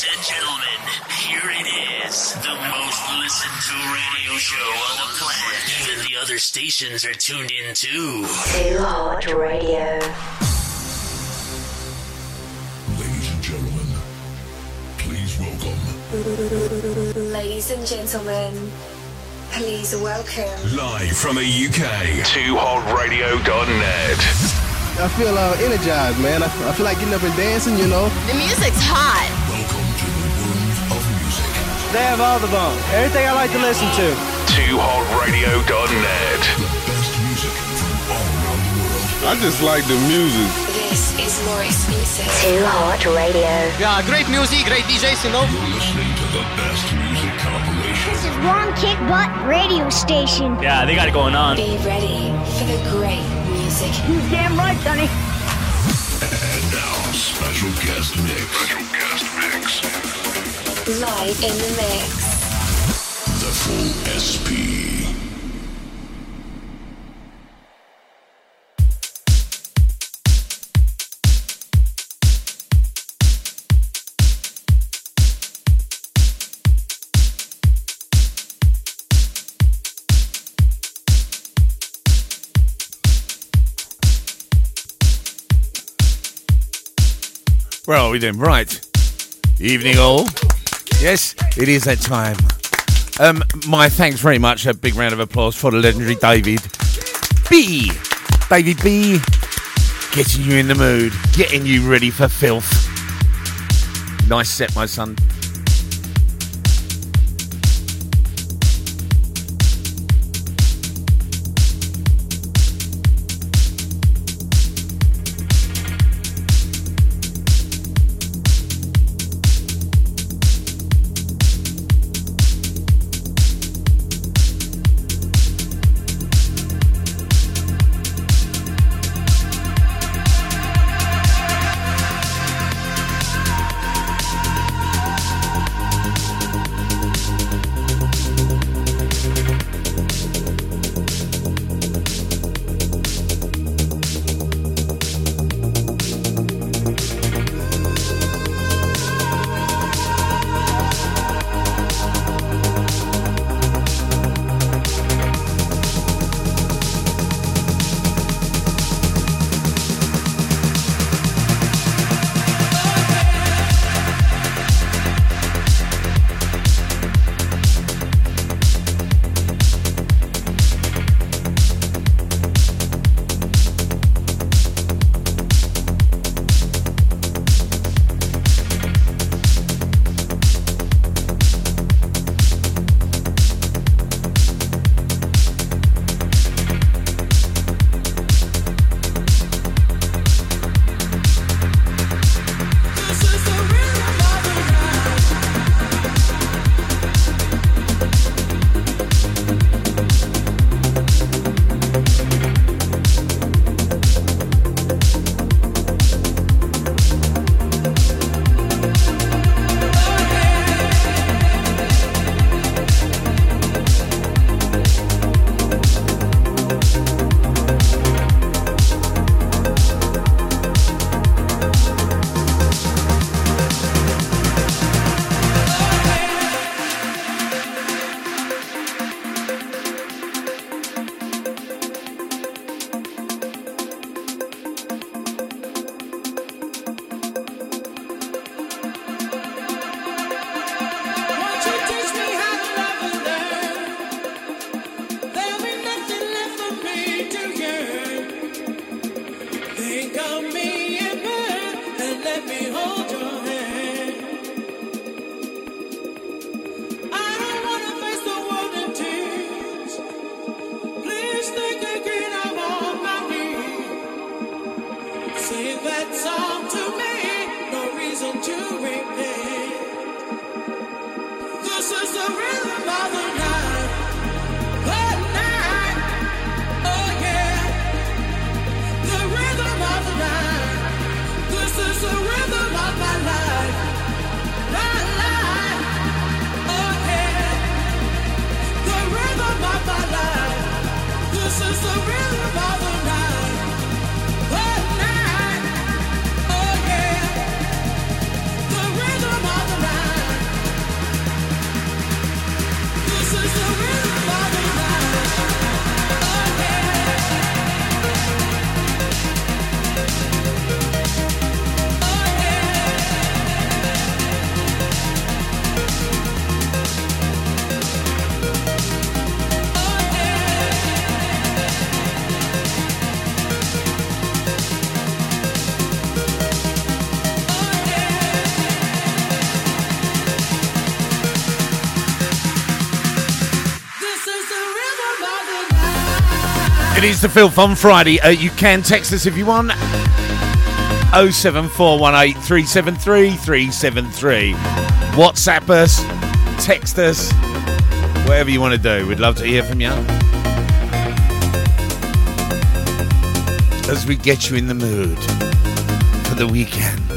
Ladies and gentlemen, here it is. The most listened to radio show on the planet. Even the other stations are tuned in too. Too Hot Radio. Ladies and gentlemen, please welcome. Ladies and gentlemen, please welcome. Live from the UK, 2hotradio.net. I feel uh, energized, man. I, I feel like getting up and dancing, you know. The music's hot. They have all the bone. Everything I like to listen to. 2hotradio.net. The best music from all around the world. I just like the music. This is more exclusive. Too Hot Radio. Yeah, great music, great DJs, you know. You're listening to the best music compilation. This is one kick butt radio station. Yeah, they got it going on. Be ready for the great music. You damn right, Sonny. And now, special guest mix. Special guest mix. Live in the mix. The full SP. Where are we then? Right. Evening all. Yes, it is that time. Um, my thanks very much. A big round of applause for the legendary David B. David B. Getting you in the mood, getting you ready for filth. Nice set, my son. It is the filth on Friday. Uh, you can text us if you want. 07418 373 373. WhatsApp us, text us, whatever you want to do. We'd love to hear from you. As we get you in the mood for the weekend.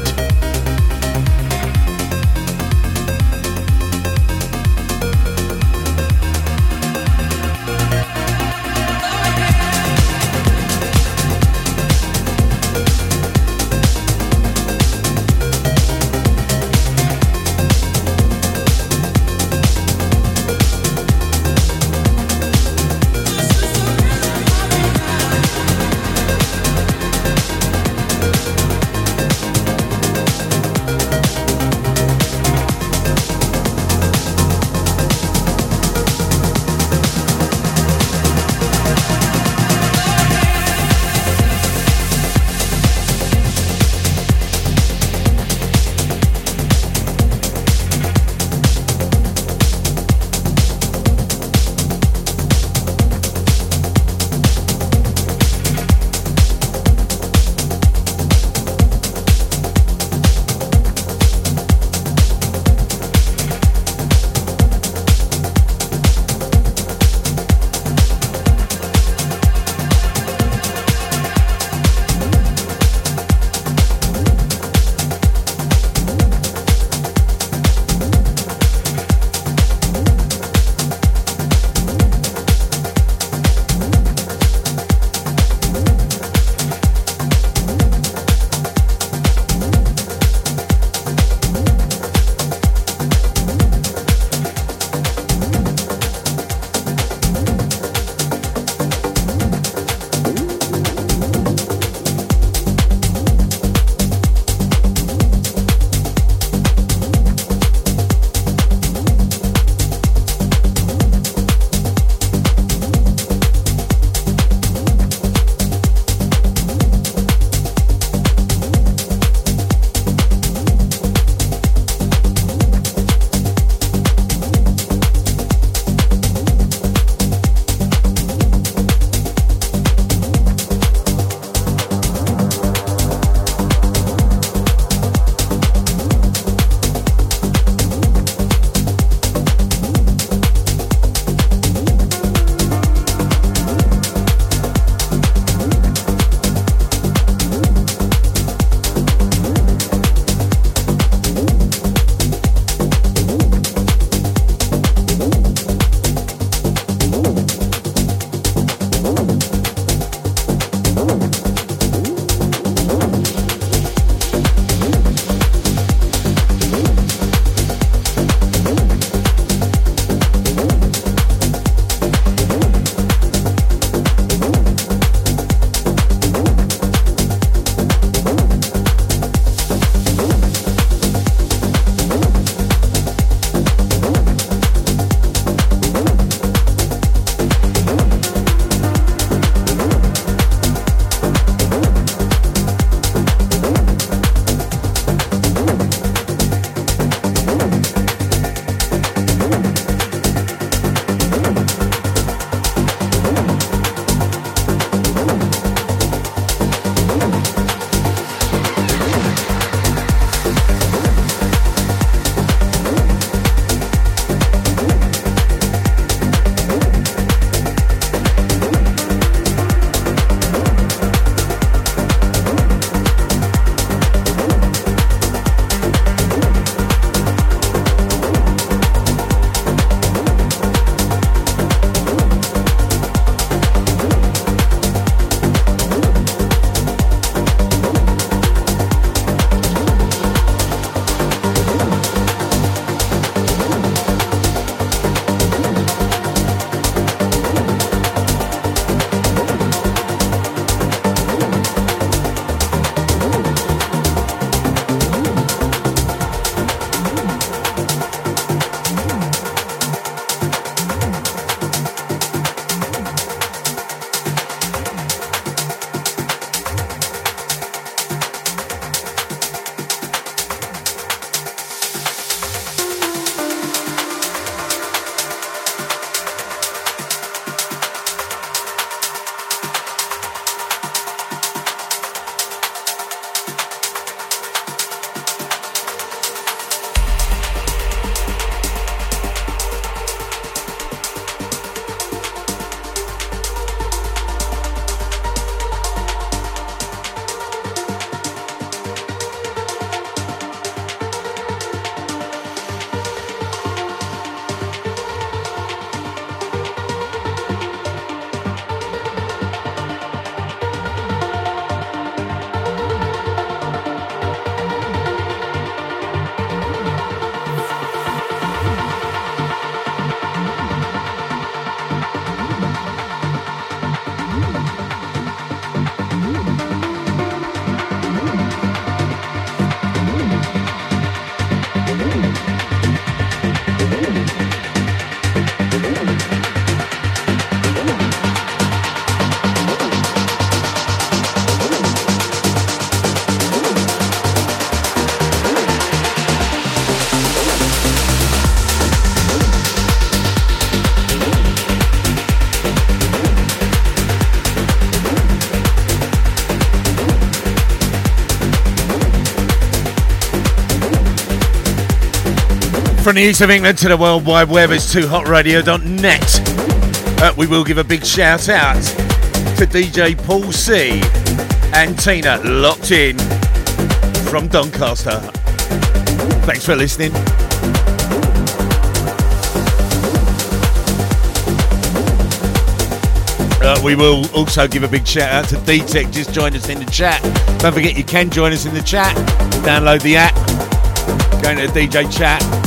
From the east of England to the World Wide Web, it's toohotradio.net. Uh, we will give a big shout out to DJ Paul C and Tina locked in from Doncaster. Thanks for listening. Uh, we will also give a big shout out to D-Tech. Just join us in the chat. Don't forget you can join us in the chat. Download the app. Go into the DJ chat.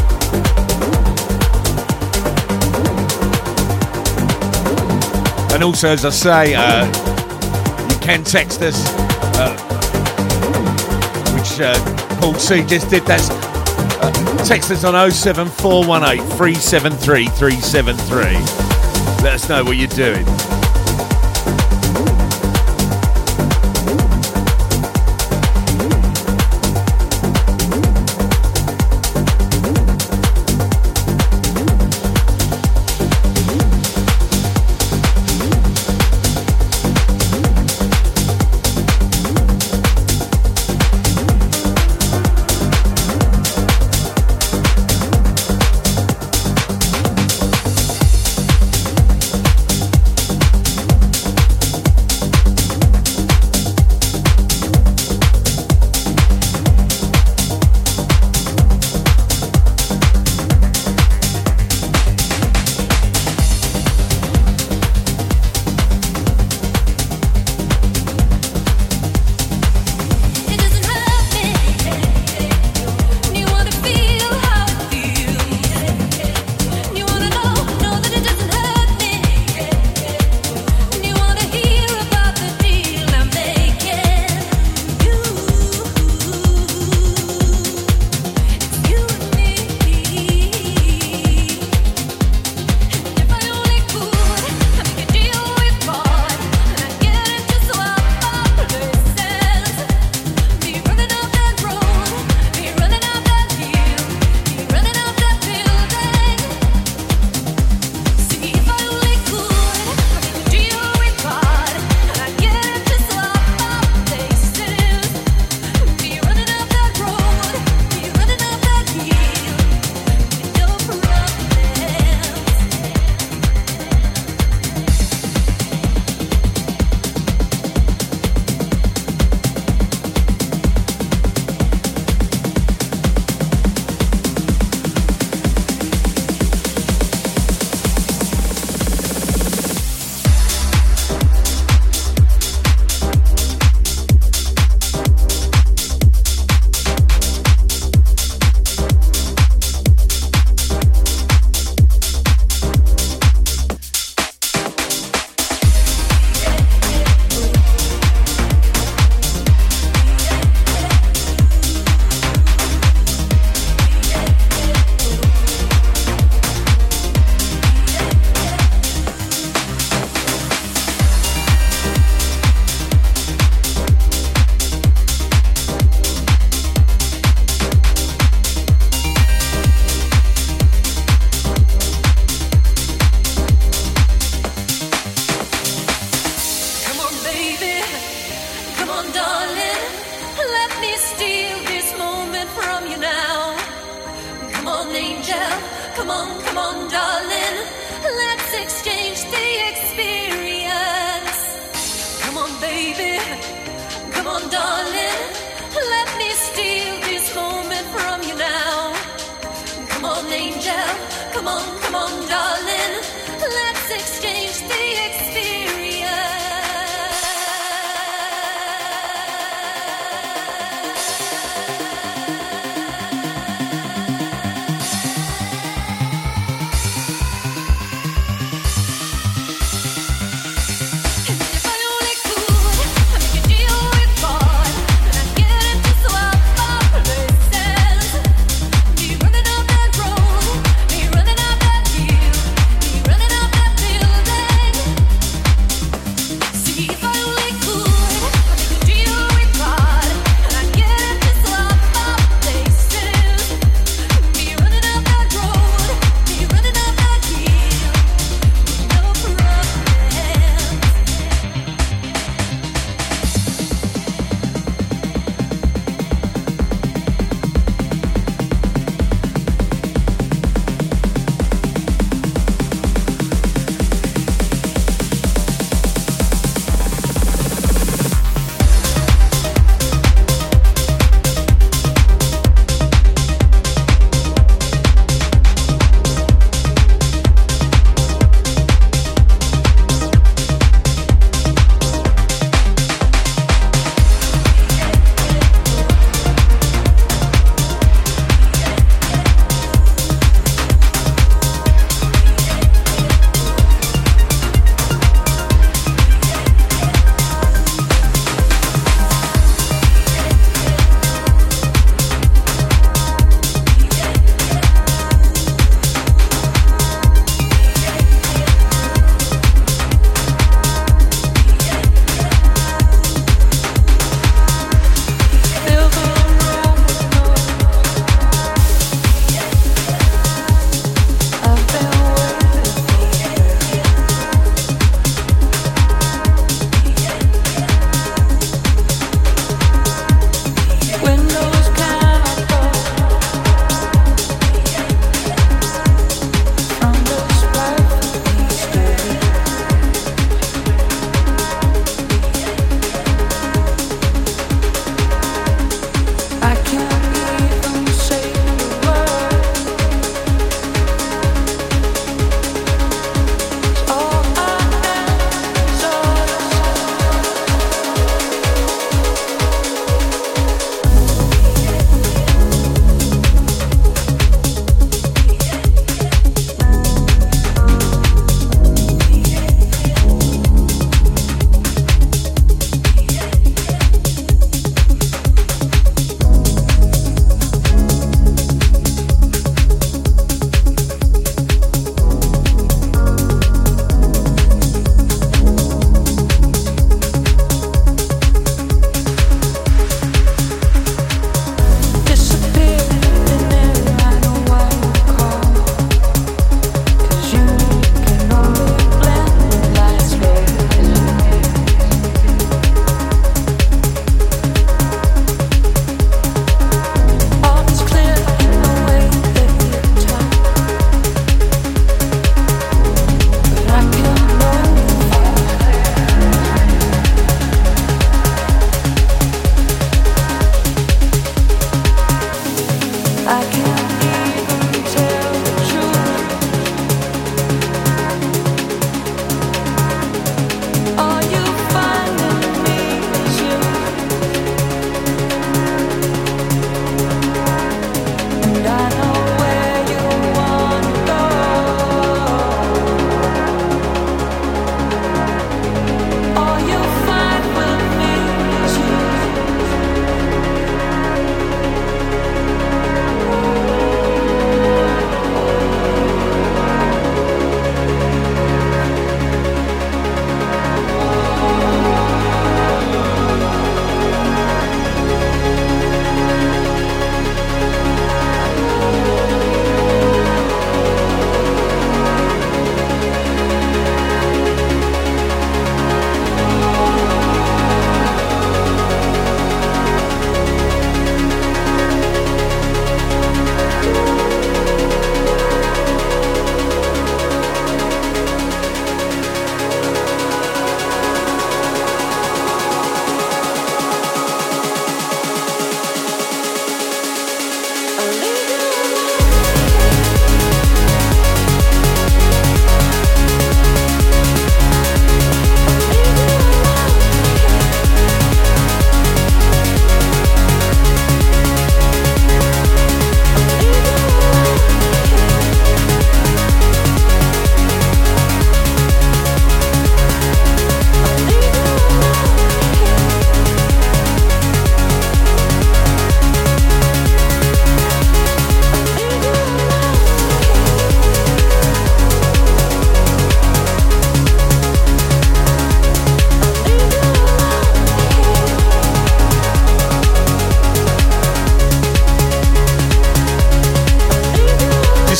And also, as I say, uh, you can text us, uh, which uh, Paul C just did. That's uh, text us on 07418 373 373. Let us know what you're doing.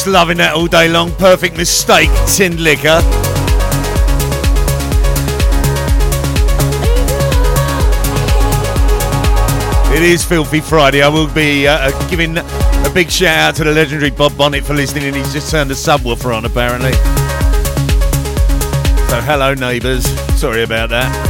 Loving that all day long. Perfect mistake, tinned liquor. It is Filthy Friday. I will be uh, uh, giving a big shout out to the legendary Bob Bonnet for listening, and he's just turned the subwoofer on apparently. So, hello, neighbours. Sorry about that.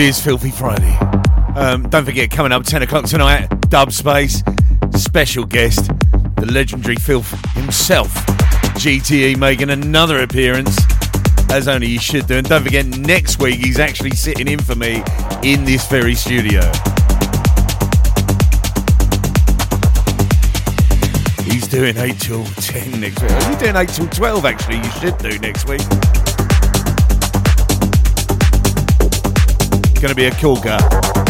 It is Filthy Friday. Um, don't forget, coming up 10 o'clock tonight, Dub Space, special guest, the legendary Filth himself, GTE, making another appearance, as only he should do. And don't forget, next week he's actually sitting in for me in this very studio. He's doing 8 till 10 next week. He's doing 8 till 12, actually, you should do next week. Gonna be a cool guy.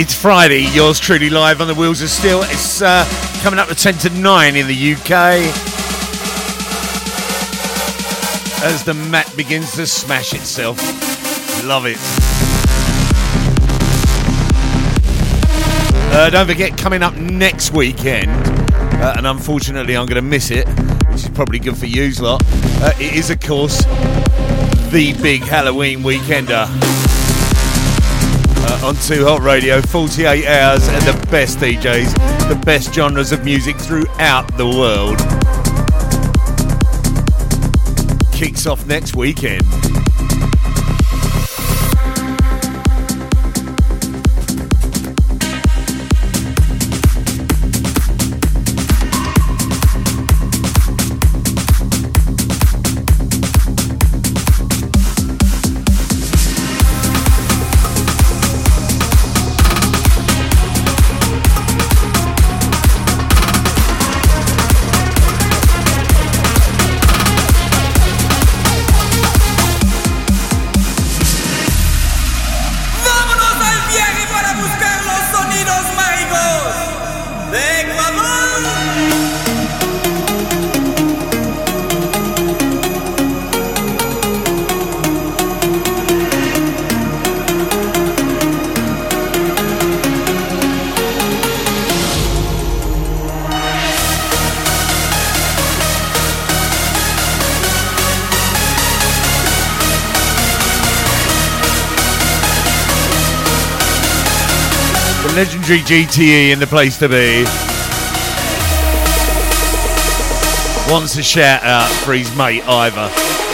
It's Friday. Yours truly live on the wheels of steel. It's uh, coming up to 10 to 9 in the UK. As the mat begins to smash itself. Love it. Uh, don't forget, coming up next weekend, uh, and unfortunately I'm going to miss it, which is probably good for you lot. Uh, it is, of course, the big Halloween weekender on Too Hot Radio. 48 hours and the best DJs, the best genres of music throughout the world. Kicks off next weekend. Legendary GTE in the place to be. Wants a shout out for his mate Ivor.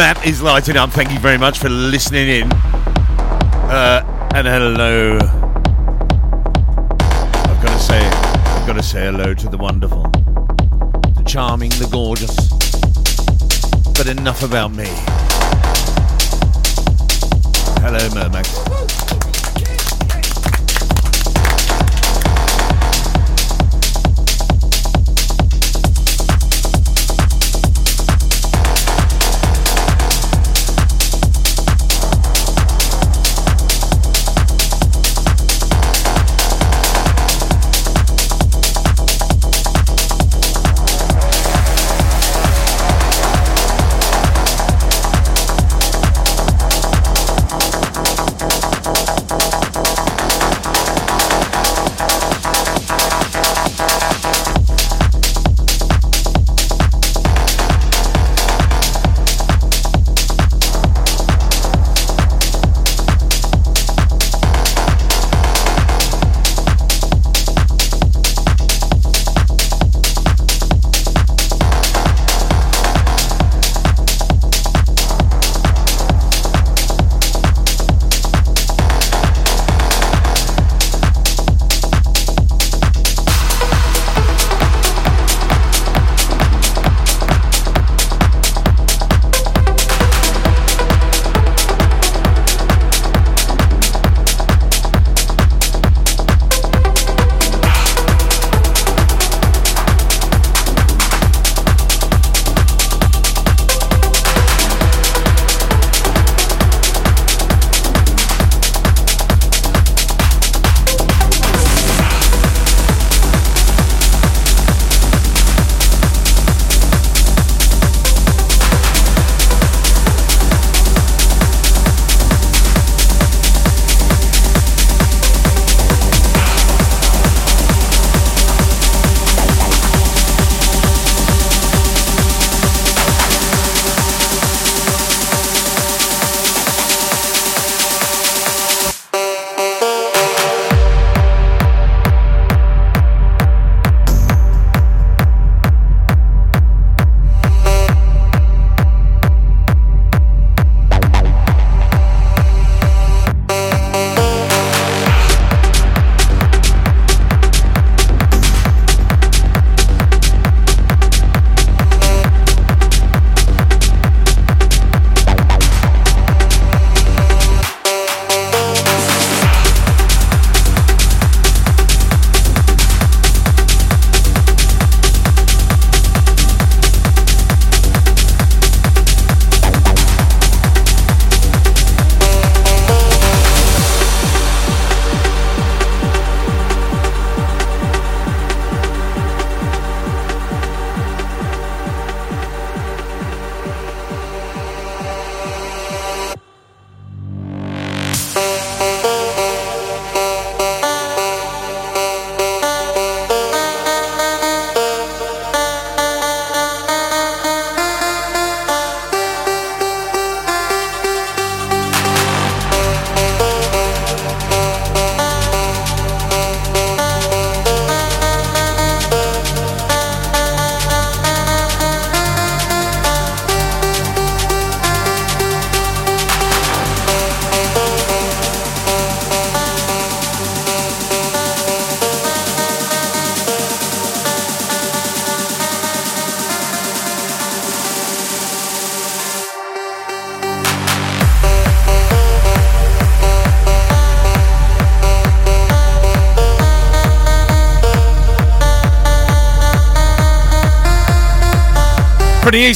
map is lighting up. Thank you very much for listening in. Uh, and hello. Got to say hello to the wonderful, the charming, the gorgeous. But enough about me. Hello, Mermax.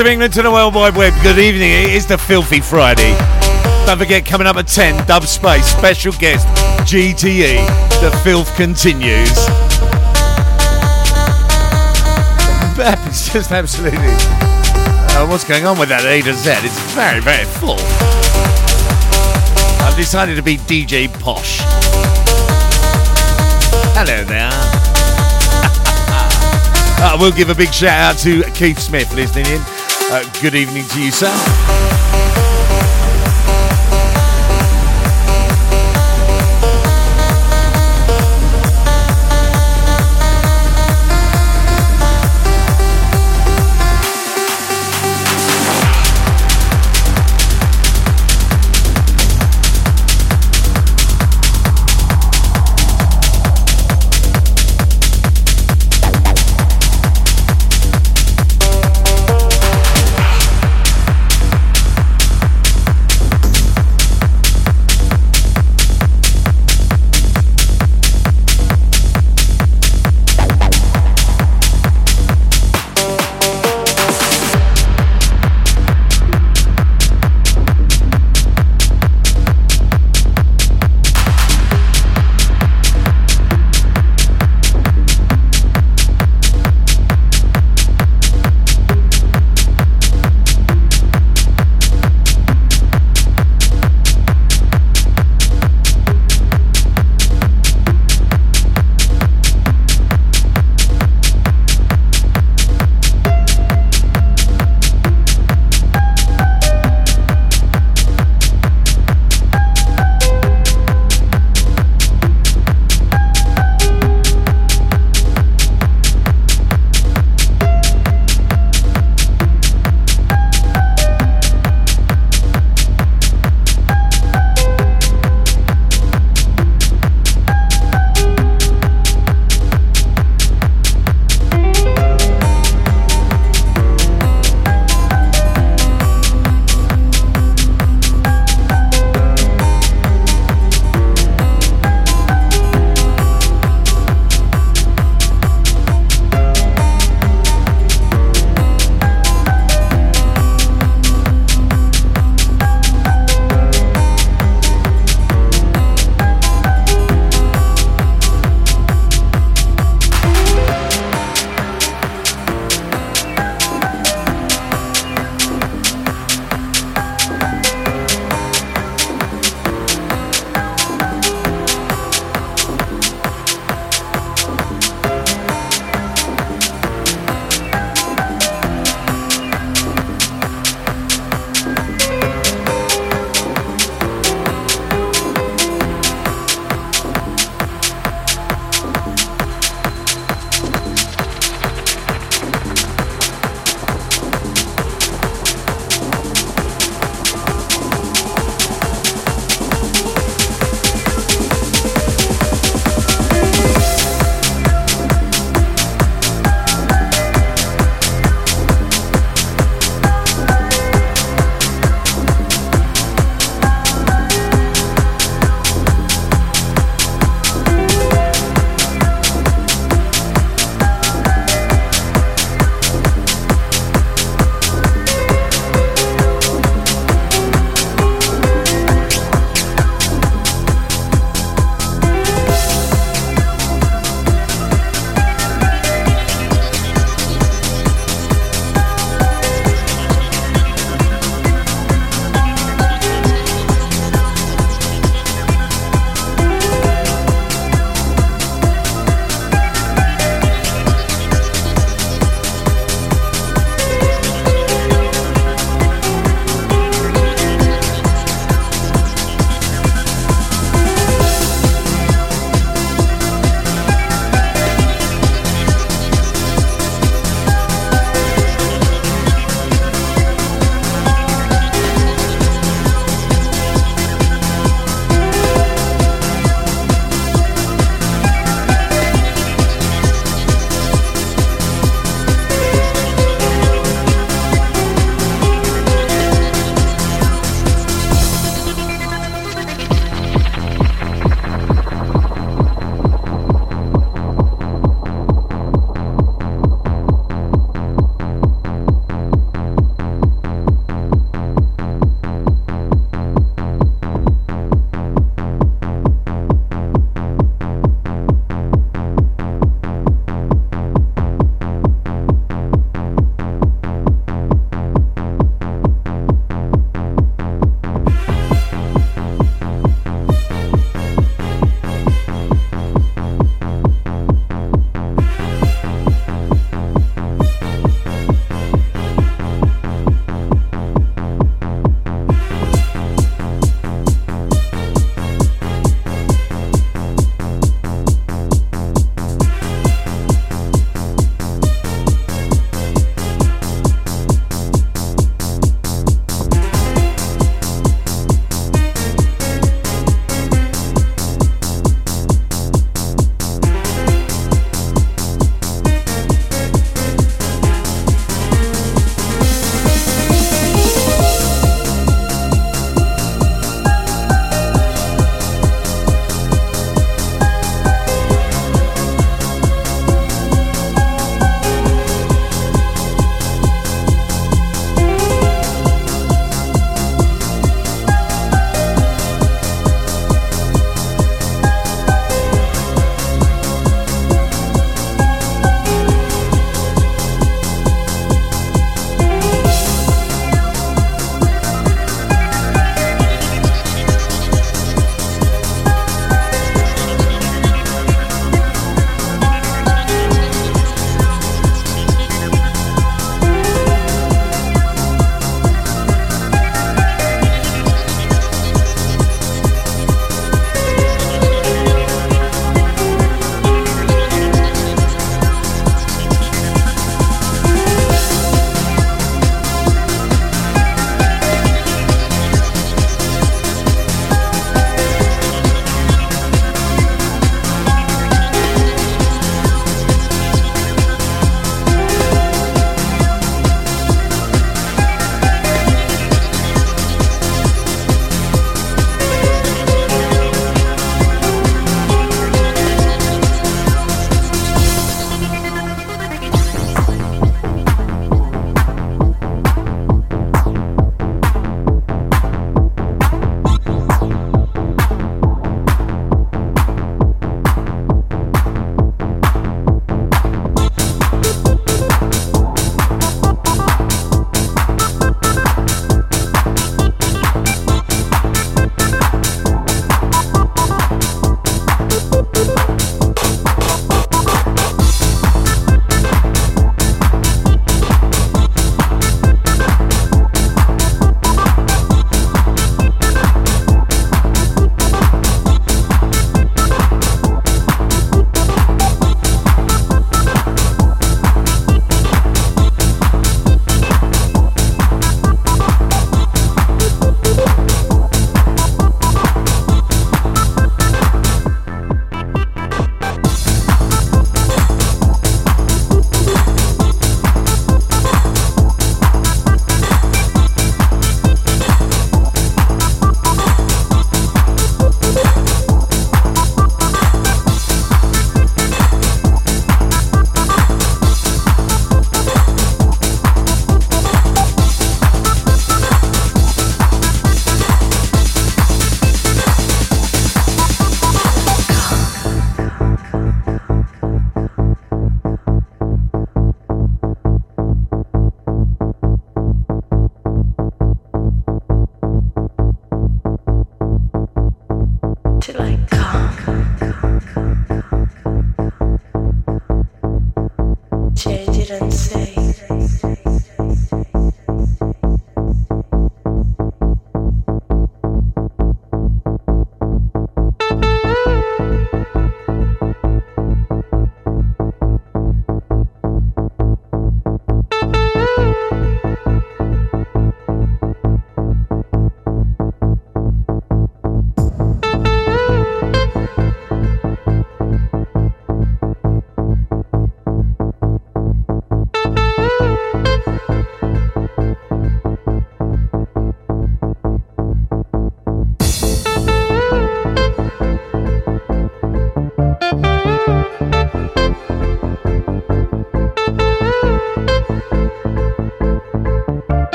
Of England to the World Wide Web, good evening. It is the Filthy Friday. Don't forget, coming up at 10, Dub Space, special guest, GTE. The filth continues. Bap is just absolutely. Uh, what's going on with that A to Z? It's very, very full. I've decided to be DJ Posh. Hello there. Uh, we'll give a big shout out to Keith Smith listening in. Uh, good evening to you, sir.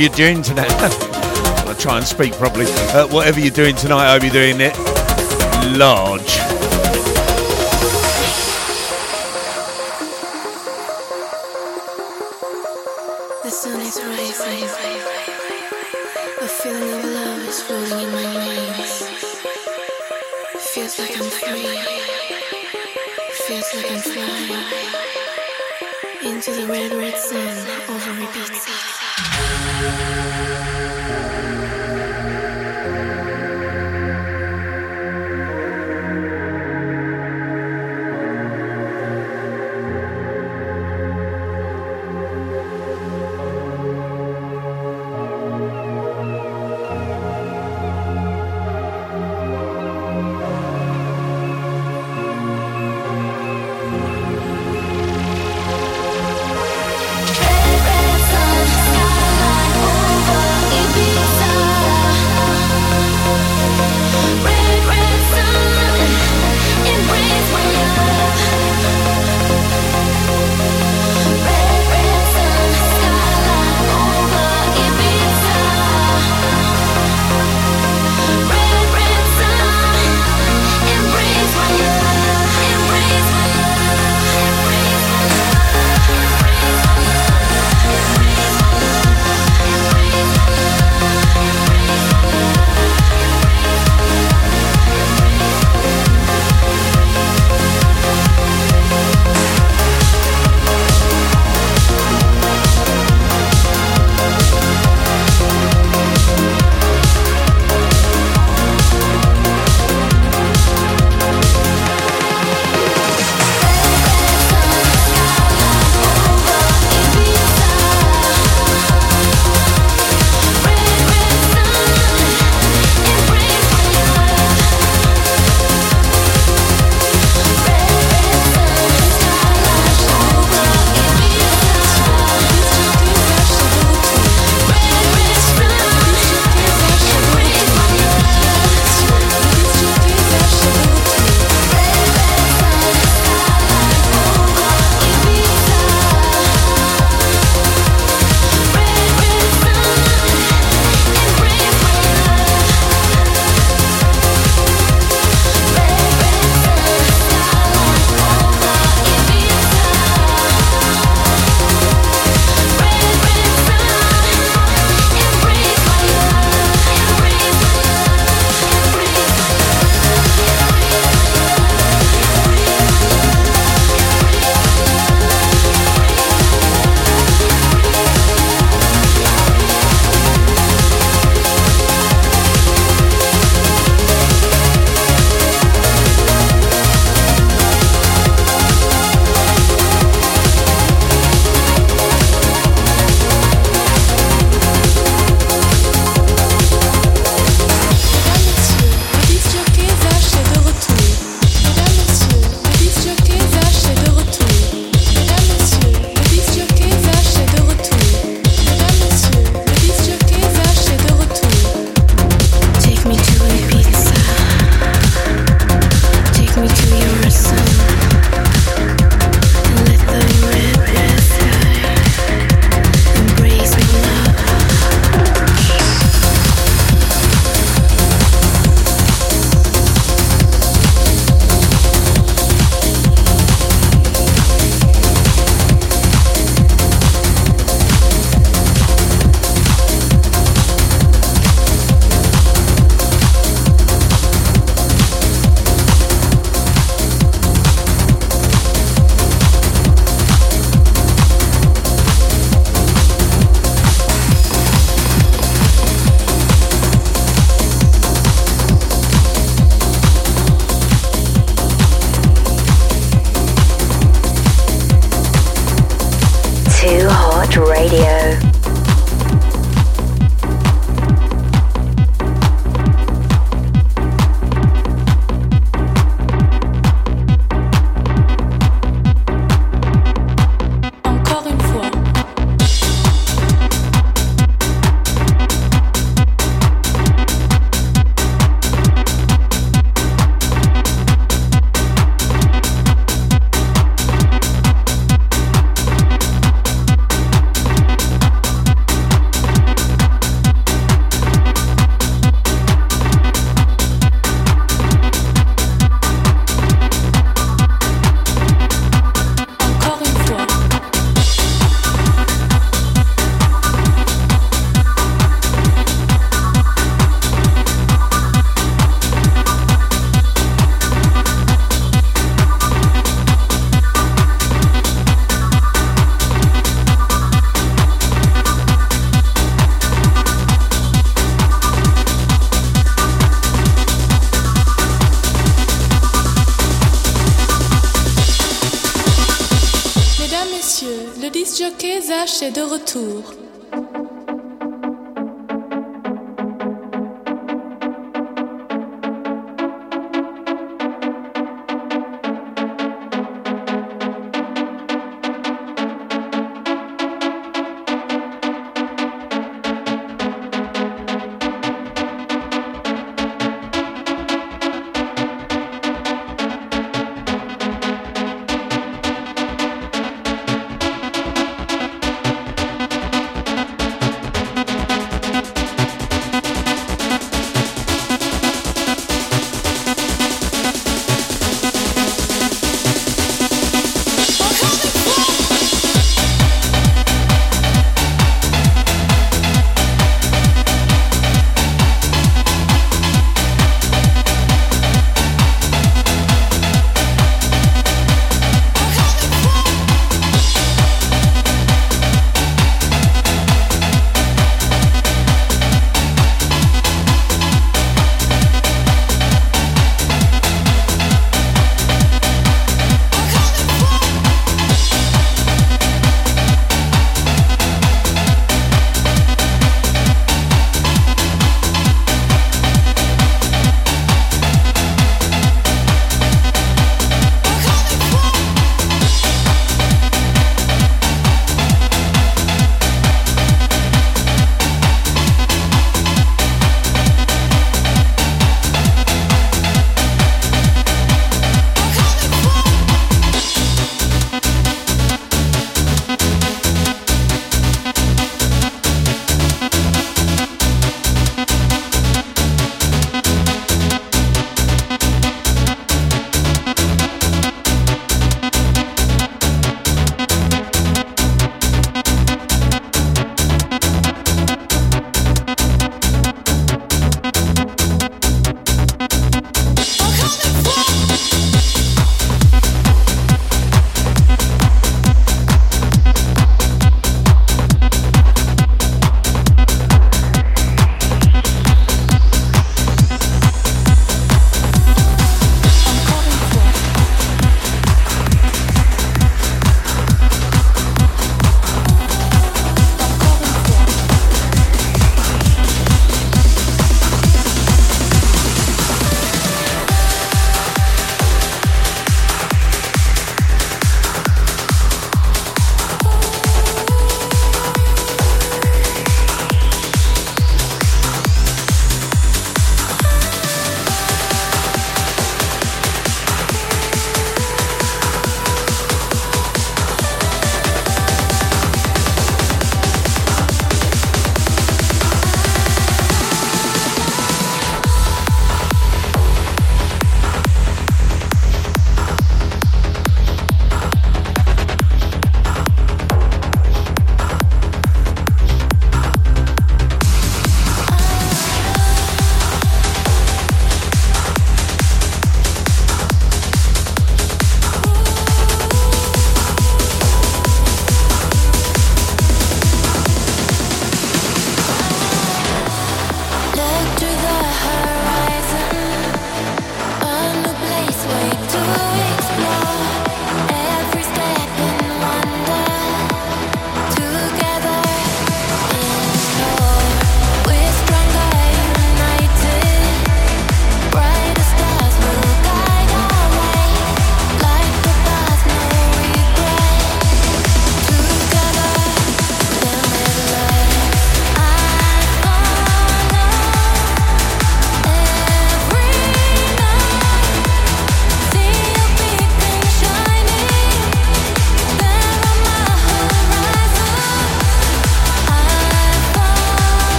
you're doing tonight. I'll try and speak properly. Uh, whatever you're doing tonight, I'll be doing it large.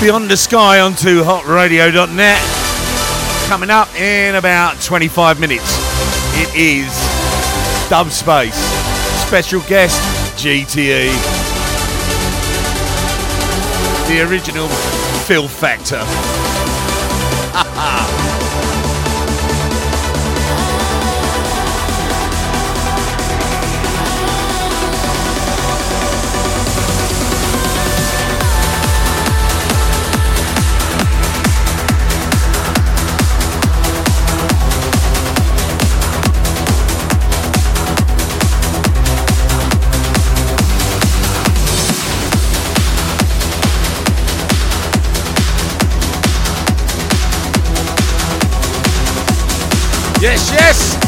Beyond the Sky onto hotradio.net. Coming up in about 25 minutes. It is Dub Space. Special guest GTE. The original Phil Factor. Yes, yes.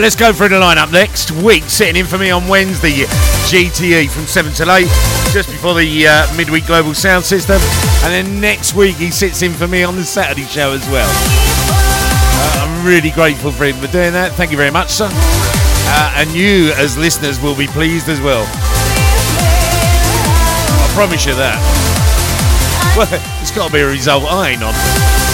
Let's go through the lineup next week. Sitting in for me on Wednesday, GTE from 7 till 8, just before the uh, midweek global sound system. And then next week, he sits in for me on the Saturday show as well. Uh, I'm really grateful for him for doing that. Thank you very much, sir. Uh, and you, as listeners, will be pleased as well. I promise you that. Well, it's got to be a result I ain't on.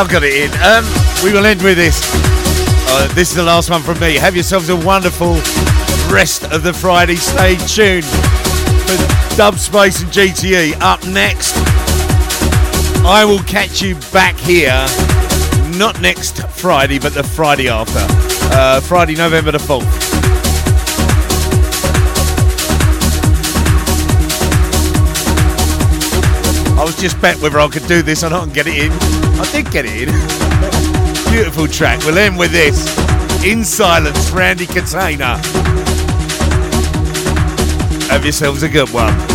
I've got it in. Um, we will end with this. Uh, this is the last one from me. Have yourselves a wonderful rest of the Friday. Stay tuned for Dub Space and GTE. Up next, I will catch you back here. Not next Friday, but the Friday after. Uh, Friday, November the 4th. I was just bet whether I could do this or not and get it in. I did get it in. Beautiful track. We'll end with this. In silence, Randy Container. Have yourselves a good one.